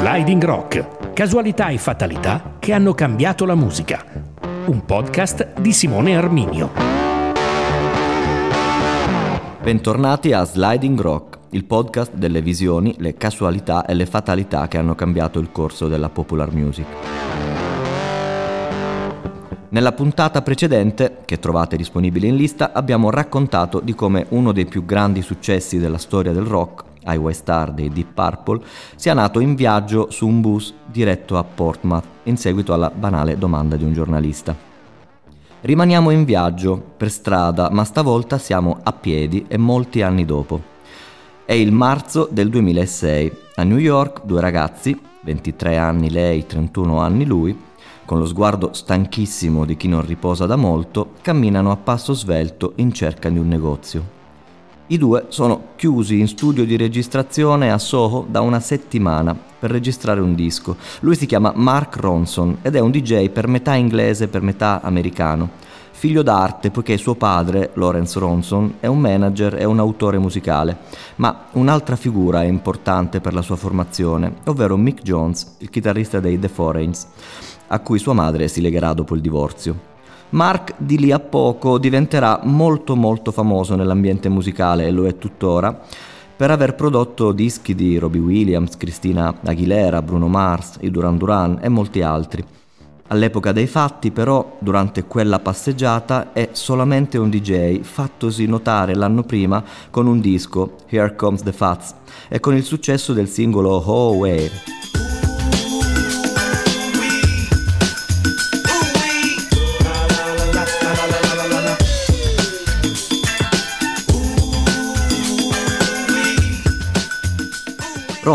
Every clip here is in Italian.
Sliding Rock, casualità e fatalità che hanno cambiato la musica. Un podcast di Simone Arminio. Bentornati a Sliding Rock, il podcast delle visioni, le casualità e le fatalità che hanno cambiato il corso della popular music. Nella puntata precedente, che trovate disponibile in lista, abbiamo raccontato di come uno dei più grandi successi della storia del rock, Highway Star dei Deep Purple, sia nato in viaggio su un bus diretto a Portsmouth in seguito alla banale domanda di un giornalista. Rimaniamo in viaggio, per strada, ma stavolta siamo a piedi e molti anni dopo. È il marzo del 2006. A New York due ragazzi, 23 anni lei, 31 anni lui, con lo sguardo stanchissimo di chi non riposa da molto, camminano a passo svelto in cerca di un negozio. I due sono chiusi in studio di registrazione a Soho da una settimana per registrare un disco. Lui si chiama Mark Ronson ed è un DJ per metà inglese e per metà americano. Figlio d'arte poiché suo padre, Lawrence Ronson, è un manager e un autore musicale, ma un'altra figura è importante per la sua formazione, ovvero Mick Jones, il chitarrista dei The Foreigns a cui sua madre si legherà dopo il divorzio. Mark di lì a poco diventerà molto molto famoso nell'ambiente musicale e lo è tuttora per aver prodotto dischi di Robbie Williams, Christina Aguilera, Bruno Mars, i Duran Duran e molti altri. All'epoca dei fatti, però, durante quella passeggiata è solamente un DJ fattosi notare l'anno prima con un disco, Here Comes the Fats, e con il successo del singolo Oh Way.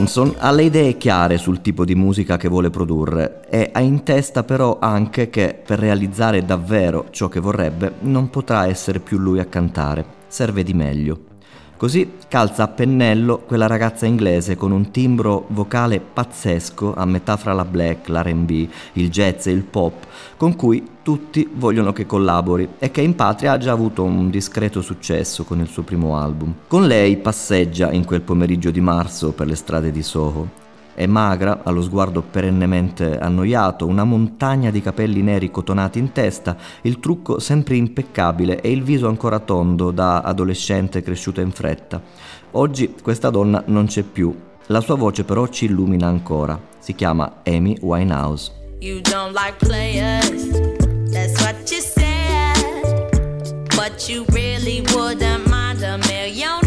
Ronson ha le idee chiare sul tipo di musica che vuole produrre e ha in testa però anche che per realizzare davvero ciò che vorrebbe non potrà essere più lui a cantare, serve di meglio. Così calza a pennello quella ragazza inglese con un timbro vocale pazzesco a metà fra la black, l'RB, il jazz e il pop, con cui tutti vogliono che collabori e che in patria ha già avuto un discreto successo con il suo primo album. Con lei passeggia in quel pomeriggio di marzo per le strade di Soho è magra, ha lo sguardo perennemente annoiato, una montagna di capelli neri cotonati in testa, il trucco sempre impeccabile e il viso ancora tondo da adolescente cresciuta in fretta. Oggi questa donna non c'è più, la sua voce però ci illumina ancora. Si chiama Amy Winehouse. You don't like players, that's what you said, but you really wouldn't mind a millionaire,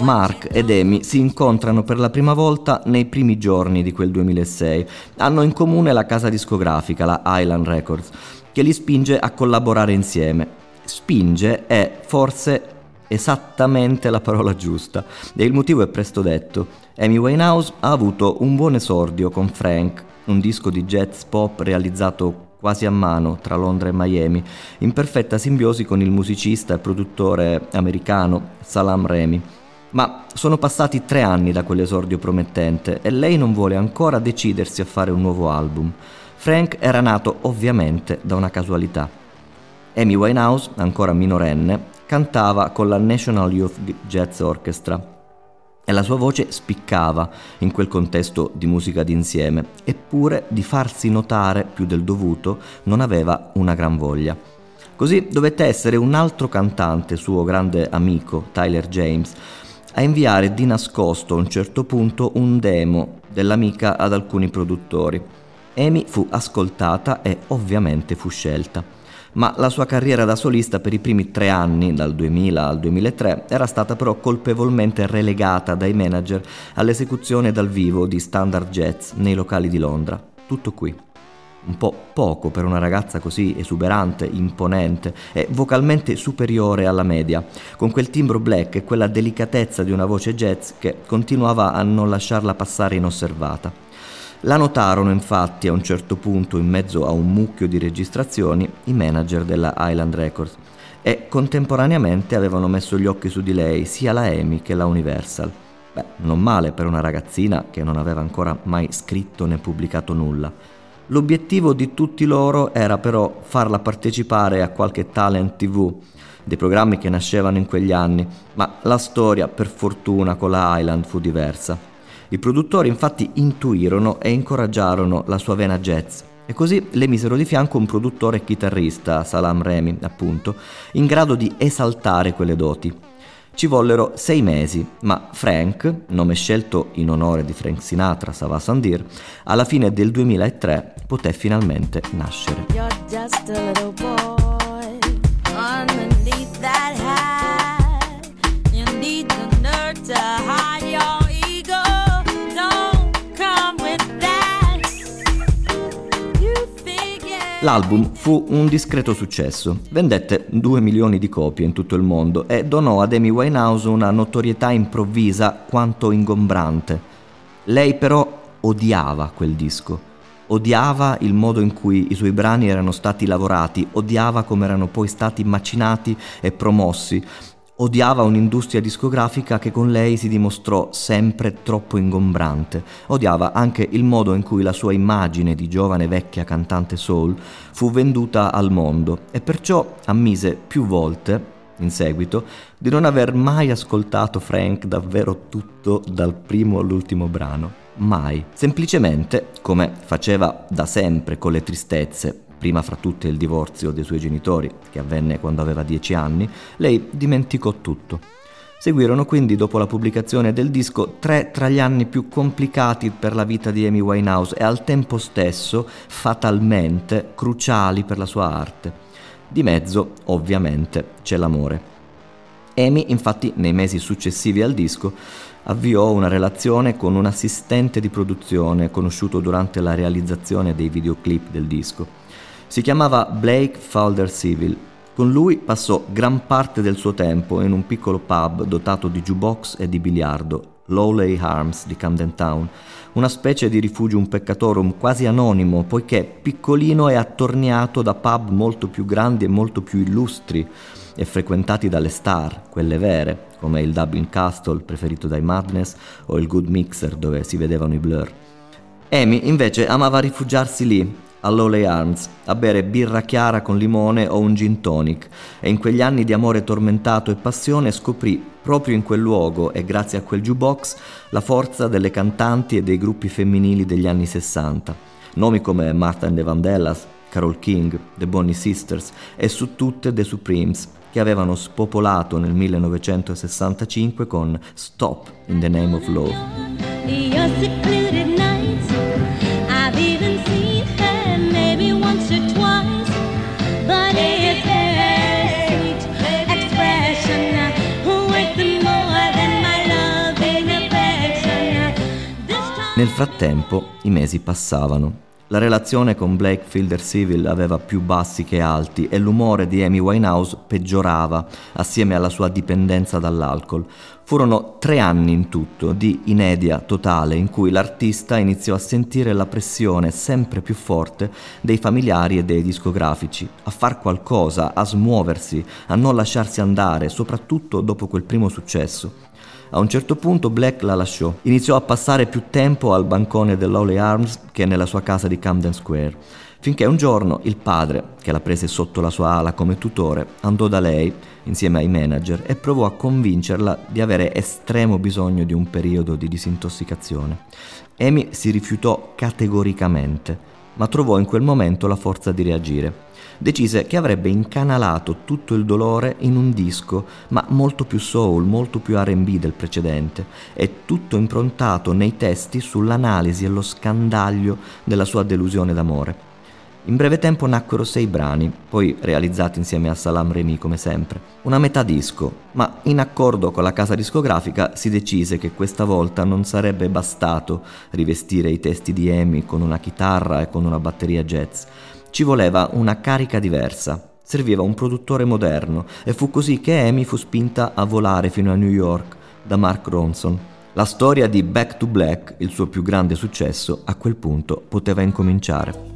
Mark ed Amy si incontrano per la prima volta nei primi giorni di quel 2006. Hanno in comune la casa discografica, la Island Records, che li spinge a collaborare insieme. Spinge è forse esattamente la parola giusta e il motivo è presto detto. Amy Winehouse ha avuto un buon esordio con Frank, un disco di jazz pop realizzato quasi a mano tra Londra e Miami, in perfetta simbiosi con il musicista e produttore americano Salam Remy. Ma sono passati tre anni da quell'esordio promettente e lei non vuole ancora decidersi a fare un nuovo album. Frank era nato ovviamente da una casualità. Amy Winehouse, ancora minorenne, cantava con la National Youth Jazz Orchestra e la sua voce spiccava in quel contesto di musica d'insieme, eppure di farsi notare più del dovuto non aveva una gran voglia. Così dovette essere un altro cantante, suo grande amico, Tyler James, a inviare di nascosto a un certo punto un demo dell'amica ad alcuni produttori. Amy fu ascoltata e ovviamente fu scelta. Ma la sua carriera da solista per i primi tre anni, dal 2000 al 2003, era stata però colpevolmente relegata dai manager all'esecuzione dal vivo di standard jazz nei locali di Londra. Tutto qui un po' poco per una ragazza così esuberante, imponente e vocalmente superiore alla media, con quel timbro black e quella delicatezza di una voce jazz che continuava a non lasciarla passare inosservata. La notarono infatti a un certo punto in mezzo a un mucchio di registrazioni i manager della Island Records e contemporaneamente avevano messo gli occhi su di lei sia la EMI che la Universal. Beh, non male per una ragazzina che non aveva ancora mai scritto né pubblicato nulla. L'obiettivo di tutti loro era però farla partecipare a qualche talent tv, dei programmi che nascevano in quegli anni, ma la storia per fortuna con la Island fu diversa. I produttori infatti intuirono e incoraggiarono la sua vena jazz e così le misero di fianco un produttore e chitarrista, Salam Remy appunto, in grado di esaltare quelle doti. Ci vollero sei mesi, ma Frank, nome scelto in onore di Frank Sinatra, Sava Sandir, alla fine del 2003 poté finalmente nascere. L'album fu un discreto successo, vendette 2 milioni di copie in tutto il mondo e donò ad Amy Winehouse una notorietà improvvisa quanto ingombrante. Lei però odiava quel disco, odiava il modo in cui i suoi brani erano stati lavorati, odiava come erano poi stati macinati e promossi, Odiava un'industria discografica che con lei si dimostrò sempre troppo ingombrante. Odiava anche il modo in cui la sua immagine di giovane vecchia cantante soul fu venduta al mondo e perciò ammise più volte, in seguito, di non aver mai ascoltato Frank davvero tutto dal primo all'ultimo brano. Mai. Semplicemente, come faceva da sempre con le tristezze, prima fra tutte il divorzio dei suoi genitori, che avvenne quando aveva dieci anni, lei dimenticò tutto. Seguirono quindi, dopo la pubblicazione del disco, tre tra gli anni più complicati per la vita di Amy Winehouse e al tempo stesso, fatalmente, cruciali per la sua arte. Di mezzo, ovviamente, c'è l'amore. Amy, infatti, nei mesi successivi al disco, avviò una relazione con un assistente di produzione conosciuto durante la realizzazione dei videoclip del disco. Si chiamava Blake Falder Civil. Con lui passò gran parte del suo tempo in un piccolo pub dotato di jukebox e di biliardo, Lowley Arms di Camden Town, una specie di rifugium peccatorum quasi anonimo, poiché piccolino e attorniato da pub molto più grandi e molto più illustri e frequentati dalle star, quelle vere, come il Dublin Castle preferito dai Madness o il Good Mixer dove si vedevano i Blur. Amy invece amava rifugiarsi lì, a Lowley Arms a bere birra chiara con limone o un gin tonic e in quegli anni di amore tormentato e passione scoprì proprio in quel luogo e grazie a quel jukebox la forza delle cantanti e dei gruppi femminili degli anni 60. Nomi come Martha and the Vandellas, Carol King, The Bonnie Sisters e su tutte The Supremes che avevano spopolato nel 1965 con Stop in the Name of Love. Nel frattempo i mesi passavano. La relazione con Blake Fielder Civil aveva più bassi che alti e l'umore di Amy Winehouse peggiorava assieme alla sua dipendenza dall'alcol. Furono tre anni in tutto di inedia totale in cui l'artista iniziò a sentire la pressione sempre più forte dei familiari e dei discografici, a far qualcosa, a smuoversi, a non lasciarsi andare, soprattutto dopo quel primo successo. A un certo punto Black la lasciò. Iniziò a passare più tempo al bancone dell'Holly Arms che nella sua casa di Camden Square, finché un giorno il padre, che la prese sotto la sua ala come tutore, andò da lei, insieme ai manager, e provò a convincerla di avere estremo bisogno di un periodo di disintossicazione. Amy si rifiutò categoricamente, ma trovò in quel momento la forza di reagire decise che avrebbe incanalato tutto il dolore in un disco, ma molto più soul, molto più RB del precedente, e tutto improntato nei testi sull'analisi e lo scandaglio della sua delusione d'amore. In breve tempo nacquero sei brani, poi realizzati insieme a Salam Remy come sempre. Una metà disco, ma in accordo con la casa discografica si decise che questa volta non sarebbe bastato rivestire i testi di Amy con una chitarra e con una batteria jazz. Ci voleva una carica diversa, serviva un produttore moderno e fu così che Amy fu spinta a volare fino a New York da Mark Ronson. La storia di Back to Black, il suo più grande successo, a quel punto poteva incominciare.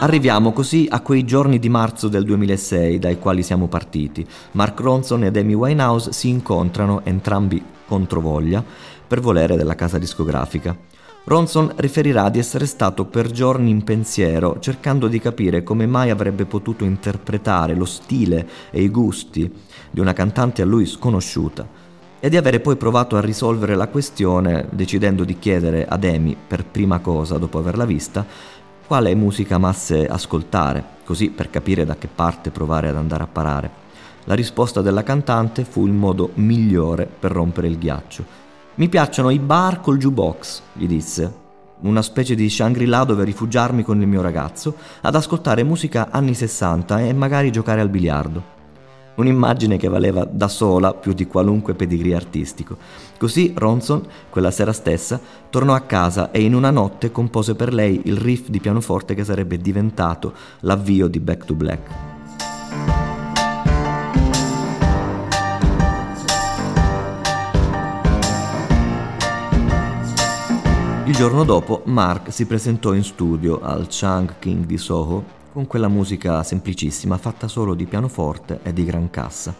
Arriviamo così a quei giorni di marzo del 2006 dai quali siamo partiti. Mark Ronson ed Amy Winehouse si incontrano entrambi contro voglia per volere della casa discografica. Ronson riferirà di essere stato per giorni in pensiero, cercando di capire come mai avrebbe potuto interpretare lo stile e i gusti di una cantante a lui sconosciuta, e di avere poi provato a risolvere la questione decidendo di chiedere ad Amy, per prima cosa dopo averla vista, quale musica amasse ascoltare, così per capire da che parte provare ad andare a parare. La risposta della cantante fu il modo migliore per rompere il ghiaccio. Mi piacciono i bar col jukebox, gli disse, una specie di Shangri-La dove rifugiarmi con il mio ragazzo, ad ascoltare musica anni 60 e magari giocare al biliardo. Un'immagine che valeva da sola più di qualunque pedigree artistico. Così Ronson, quella sera stessa, tornò a casa e in una notte compose per lei il riff di pianoforte che sarebbe diventato l'avvio di Back to Black. Il giorno dopo Mark si presentò in studio al Chang King di Soho con quella musica semplicissima fatta solo di pianoforte e di gran cassa.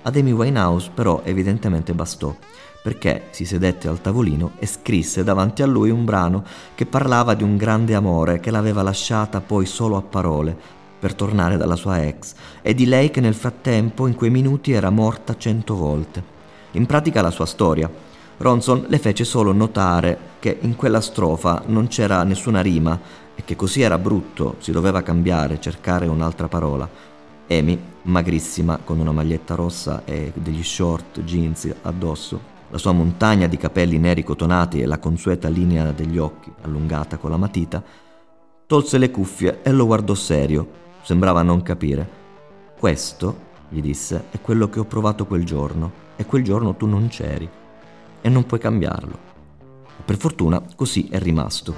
Ad Amy Winehouse però evidentemente bastò, perché si sedette al tavolino e scrisse davanti a lui un brano che parlava di un grande amore che l'aveva lasciata poi solo a parole per tornare dalla sua ex e di lei che nel frattempo in quei minuti era morta cento volte. In pratica la sua storia, Ronson le fece solo notare che in quella strofa non c'era nessuna rima e che così era brutto, si doveva cambiare, cercare un'altra parola. Amy, magrissima, con una maglietta rossa e degli short jeans addosso, la sua montagna di capelli neri cotonati e la consueta linea degli occhi allungata con la matita, tolse le cuffie e lo guardò serio, sembrava non capire. Questo, gli disse, è quello che ho provato quel giorno, e quel giorno tu non c'eri e non puoi cambiarlo. Per fortuna così è rimasto.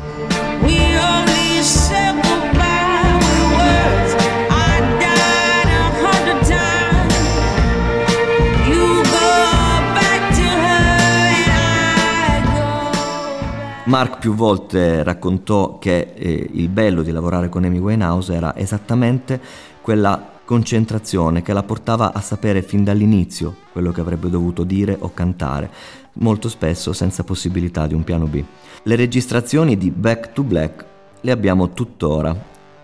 Mark più volte raccontò che eh, il bello di lavorare con Amy Winehouse era esattamente quella concentrazione che la portava a sapere fin dall'inizio quello che avrebbe dovuto dire o cantare, molto spesso senza possibilità di un piano B. Le registrazioni di Back to Black le abbiamo tuttora.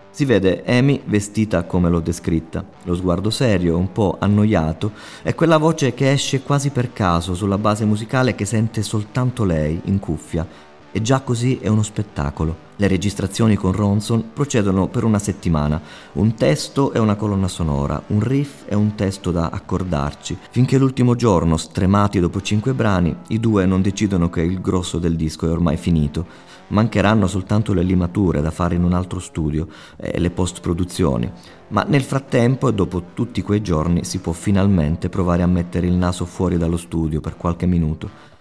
Si vede Amy vestita come l'ho descritta, lo sguardo serio, un po' annoiato, e quella voce che esce quasi per caso sulla base musicale che sente soltanto lei in cuffia e già così è uno spettacolo. Le registrazioni con Ronson procedono per una settimana, un testo e una colonna sonora, un riff e un testo da accordarci, finché l'ultimo giorno, stremati dopo cinque brani, i due non decidono che il grosso del disco è ormai finito. Mancheranno soltanto le limature da fare in un altro studio e le post-produzioni, ma nel frattempo e dopo tutti quei giorni si può finalmente provare a mettere il naso fuori dallo studio per qualche minuto.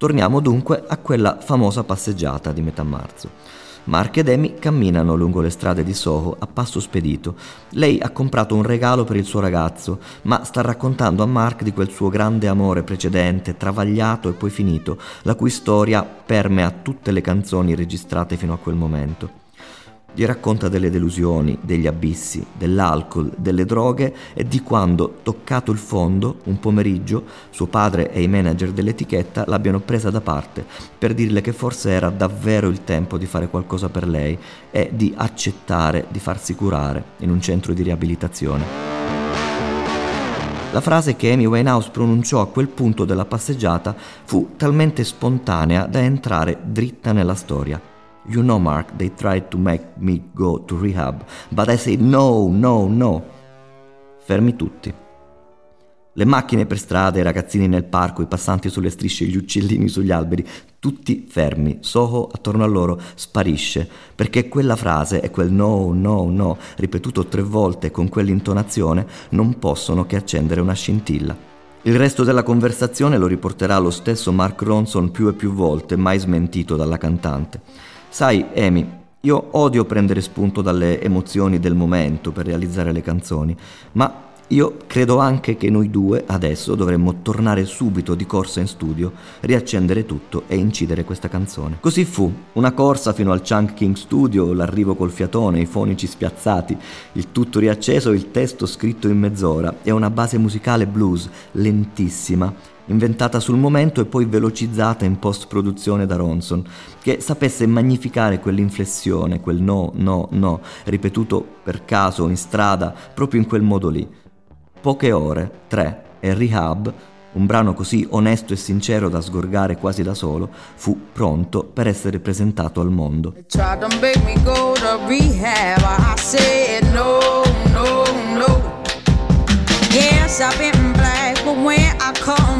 Torniamo dunque a quella famosa passeggiata di metà marzo. Mark ed Amy camminano lungo le strade di Soho a passo spedito. Lei ha comprato un regalo per il suo ragazzo, ma sta raccontando a Mark di quel suo grande amore precedente, travagliato e poi finito, la cui storia permea tutte le canzoni registrate fino a quel momento. Gli racconta delle delusioni, degli abissi, dell'alcol, delle droghe e di quando, toccato il fondo, un pomeriggio, suo padre e i manager dell'etichetta l'abbiano presa da parte per dirle che forse era davvero il tempo di fare qualcosa per lei e di accettare di farsi curare in un centro di riabilitazione. La frase che Amy Winehouse pronunciò a quel punto della passeggiata fu talmente spontanea da entrare dritta nella storia. You know, Mark, they tried to make me go to rehab, but I said no, no, no. Fermi tutti. Le macchine per strada, i ragazzini nel parco, i passanti sulle strisce, gli uccellini sugli alberi, tutti fermi. Soho attorno a loro sparisce, perché quella frase e quel no, no, no, ripetuto tre volte con quell'intonazione, non possono che accendere una scintilla. Il resto della conversazione lo riporterà lo stesso Mark Ronson più e più volte, mai smentito dalla cantante. Sai, Amy, io odio prendere spunto dalle emozioni del momento per realizzare le canzoni, ma io credo anche che noi due adesso dovremmo tornare subito di corsa in studio, riaccendere tutto e incidere questa canzone. Così fu, una corsa fino al Chunk King Studio, l'arrivo col fiatone, i fonici spiazzati, il tutto riacceso, il testo scritto in mezz'ora e una base musicale blues lentissima inventata sul momento e poi velocizzata in post-produzione da Ronson, che sapesse magnificare quell'inflessione, quel no, no, no, ripetuto per caso in strada, proprio in quel modo lì. Poche ore, tre, e Rehab, un brano così onesto e sincero da sgorgare quasi da solo, fu pronto per essere presentato al mondo. Yes, I've been black, but when I come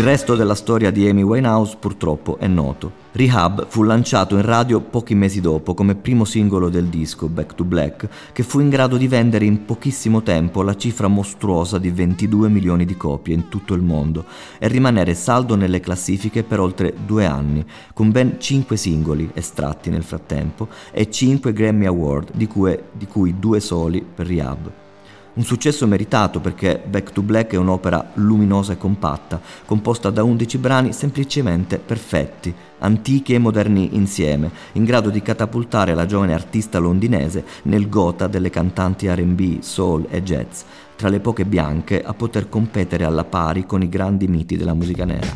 Il resto della storia di Amy Winehouse purtroppo è noto. Rehab fu lanciato in radio pochi mesi dopo come primo singolo del disco Back to Black, che fu in grado di vendere in pochissimo tempo la cifra mostruosa di 22 milioni di copie in tutto il mondo e rimanere saldo nelle classifiche per oltre due anni, con ben 5 singoli estratti nel frattempo e 5 Grammy Award, di cui, di cui due soli per Rehab. Un successo meritato perché Back to Black è un'opera luminosa e compatta, composta da 11 brani semplicemente perfetti, antichi e moderni insieme, in grado di catapultare la giovane artista londinese nel gota delle cantanti RB, soul e jazz, tra le poche bianche a poter competere alla pari con i grandi miti della musica nera.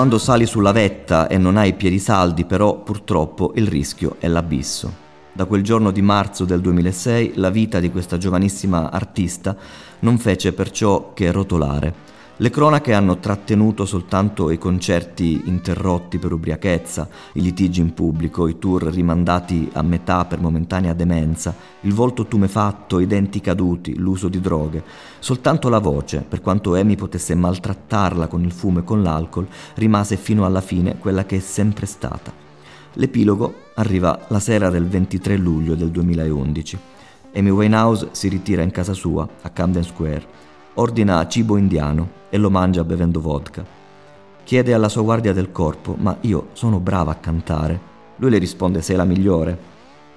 Quando sali sulla vetta e non hai i piedi saldi, però purtroppo il rischio è l'abisso. Da quel giorno di marzo del 2006 la vita di questa giovanissima artista non fece perciò che rotolare le cronache hanno trattenuto soltanto i concerti interrotti per ubriachezza, i litigi in pubblico, i tour rimandati a metà per momentanea demenza, il volto tumefatto, i denti caduti, l'uso di droghe. Soltanto la voce, per quanto Amy potesse maltrattarla con il fumo e con l'alcol, rimase fino alla fine quella che è sempre stata. L'epilogo arriva la sera del 23 luglio del 2011. Amy Winehouse si ritira in casa sua, a Camden Square ordina cibo indiano e lo mangia bevendo vodka. Chiede alla sua guardia del corpo, ma io sono brava a cantare. Lui le risponde sei la migliore.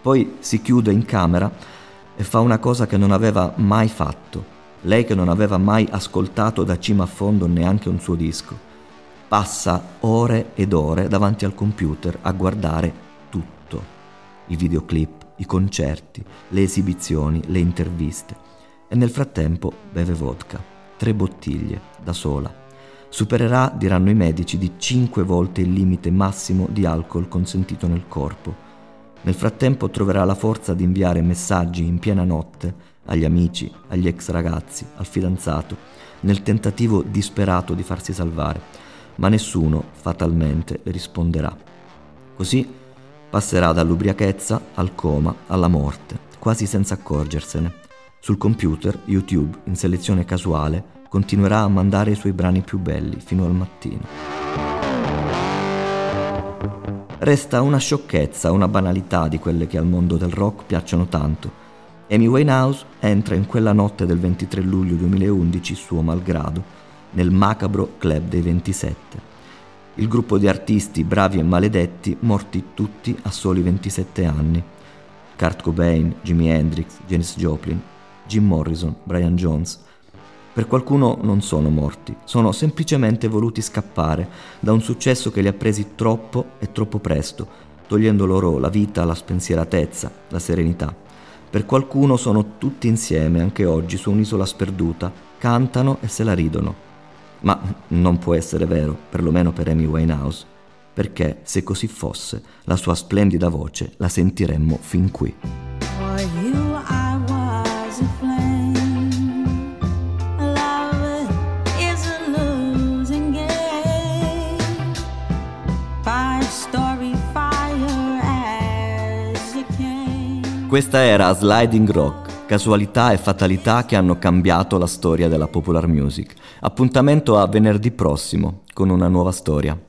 Poi si chiude in camera e fa una cosa che non aveva mai fatto. Lei che non aveva mai ascoltato da cima a fondo neanche un suo disco. Passa ore ed ore davanti al computer a guardare tutto. I videoclip, i concerti, le esibizioni, le interviste e nel frattempo beve vodka, tre bottiglie, da sola. Supererà, diranno i medici, di cinque volte il limite massimo di alcol consentito nel corpo. Nel frattempo troverà la forza di inviare messaggi in piena notte agli amici, agli ex ragazzi, al fidanzato, nel tentativo disperato di farsi salvare, ma nessuno fatalmente le risponderà. Così passerà dall'ubriachezza al coma, alla morte, quasi senza accorgersene. Sul computer, YouTube, in selezione casuale, continuerà a mandare i suoi brani più belli fino al mattino. Resta una sciocchezza, una banalità di quelle che al mondo del rock piacciono tanto. Amy Winehouse entra in quella notte del 23 luglio 2011, suo malgrado, nel macabro club dei 27. Il gruppo di artisti bravi e maledetti, morti tutti a soli 27 anni. Kurt Cobain, Jimi Hendrix, Janis Joplin, Jim Morrison, Brian Jones. Per qualcuno non sono morti, sono semplicemente voluti scappare da un successo che li ha presi troppo e troppo presto, togliendo loro la vita, la spensieratezza, la serenità. Per qualcuno sono tutti insieme, anche oggi, su un'isola sperduta, cantano e se la ridono. Ma non può essere vero, perlomeno per Amy Winehouse, perché se così fosse, la sua splendida voce la sentiremmo fin qui. Questa era Sliding Rock, casualità e fatalità che hanno cambiato la storia della popular music. Appuntamento a venerdì prossimo con una nuova storia.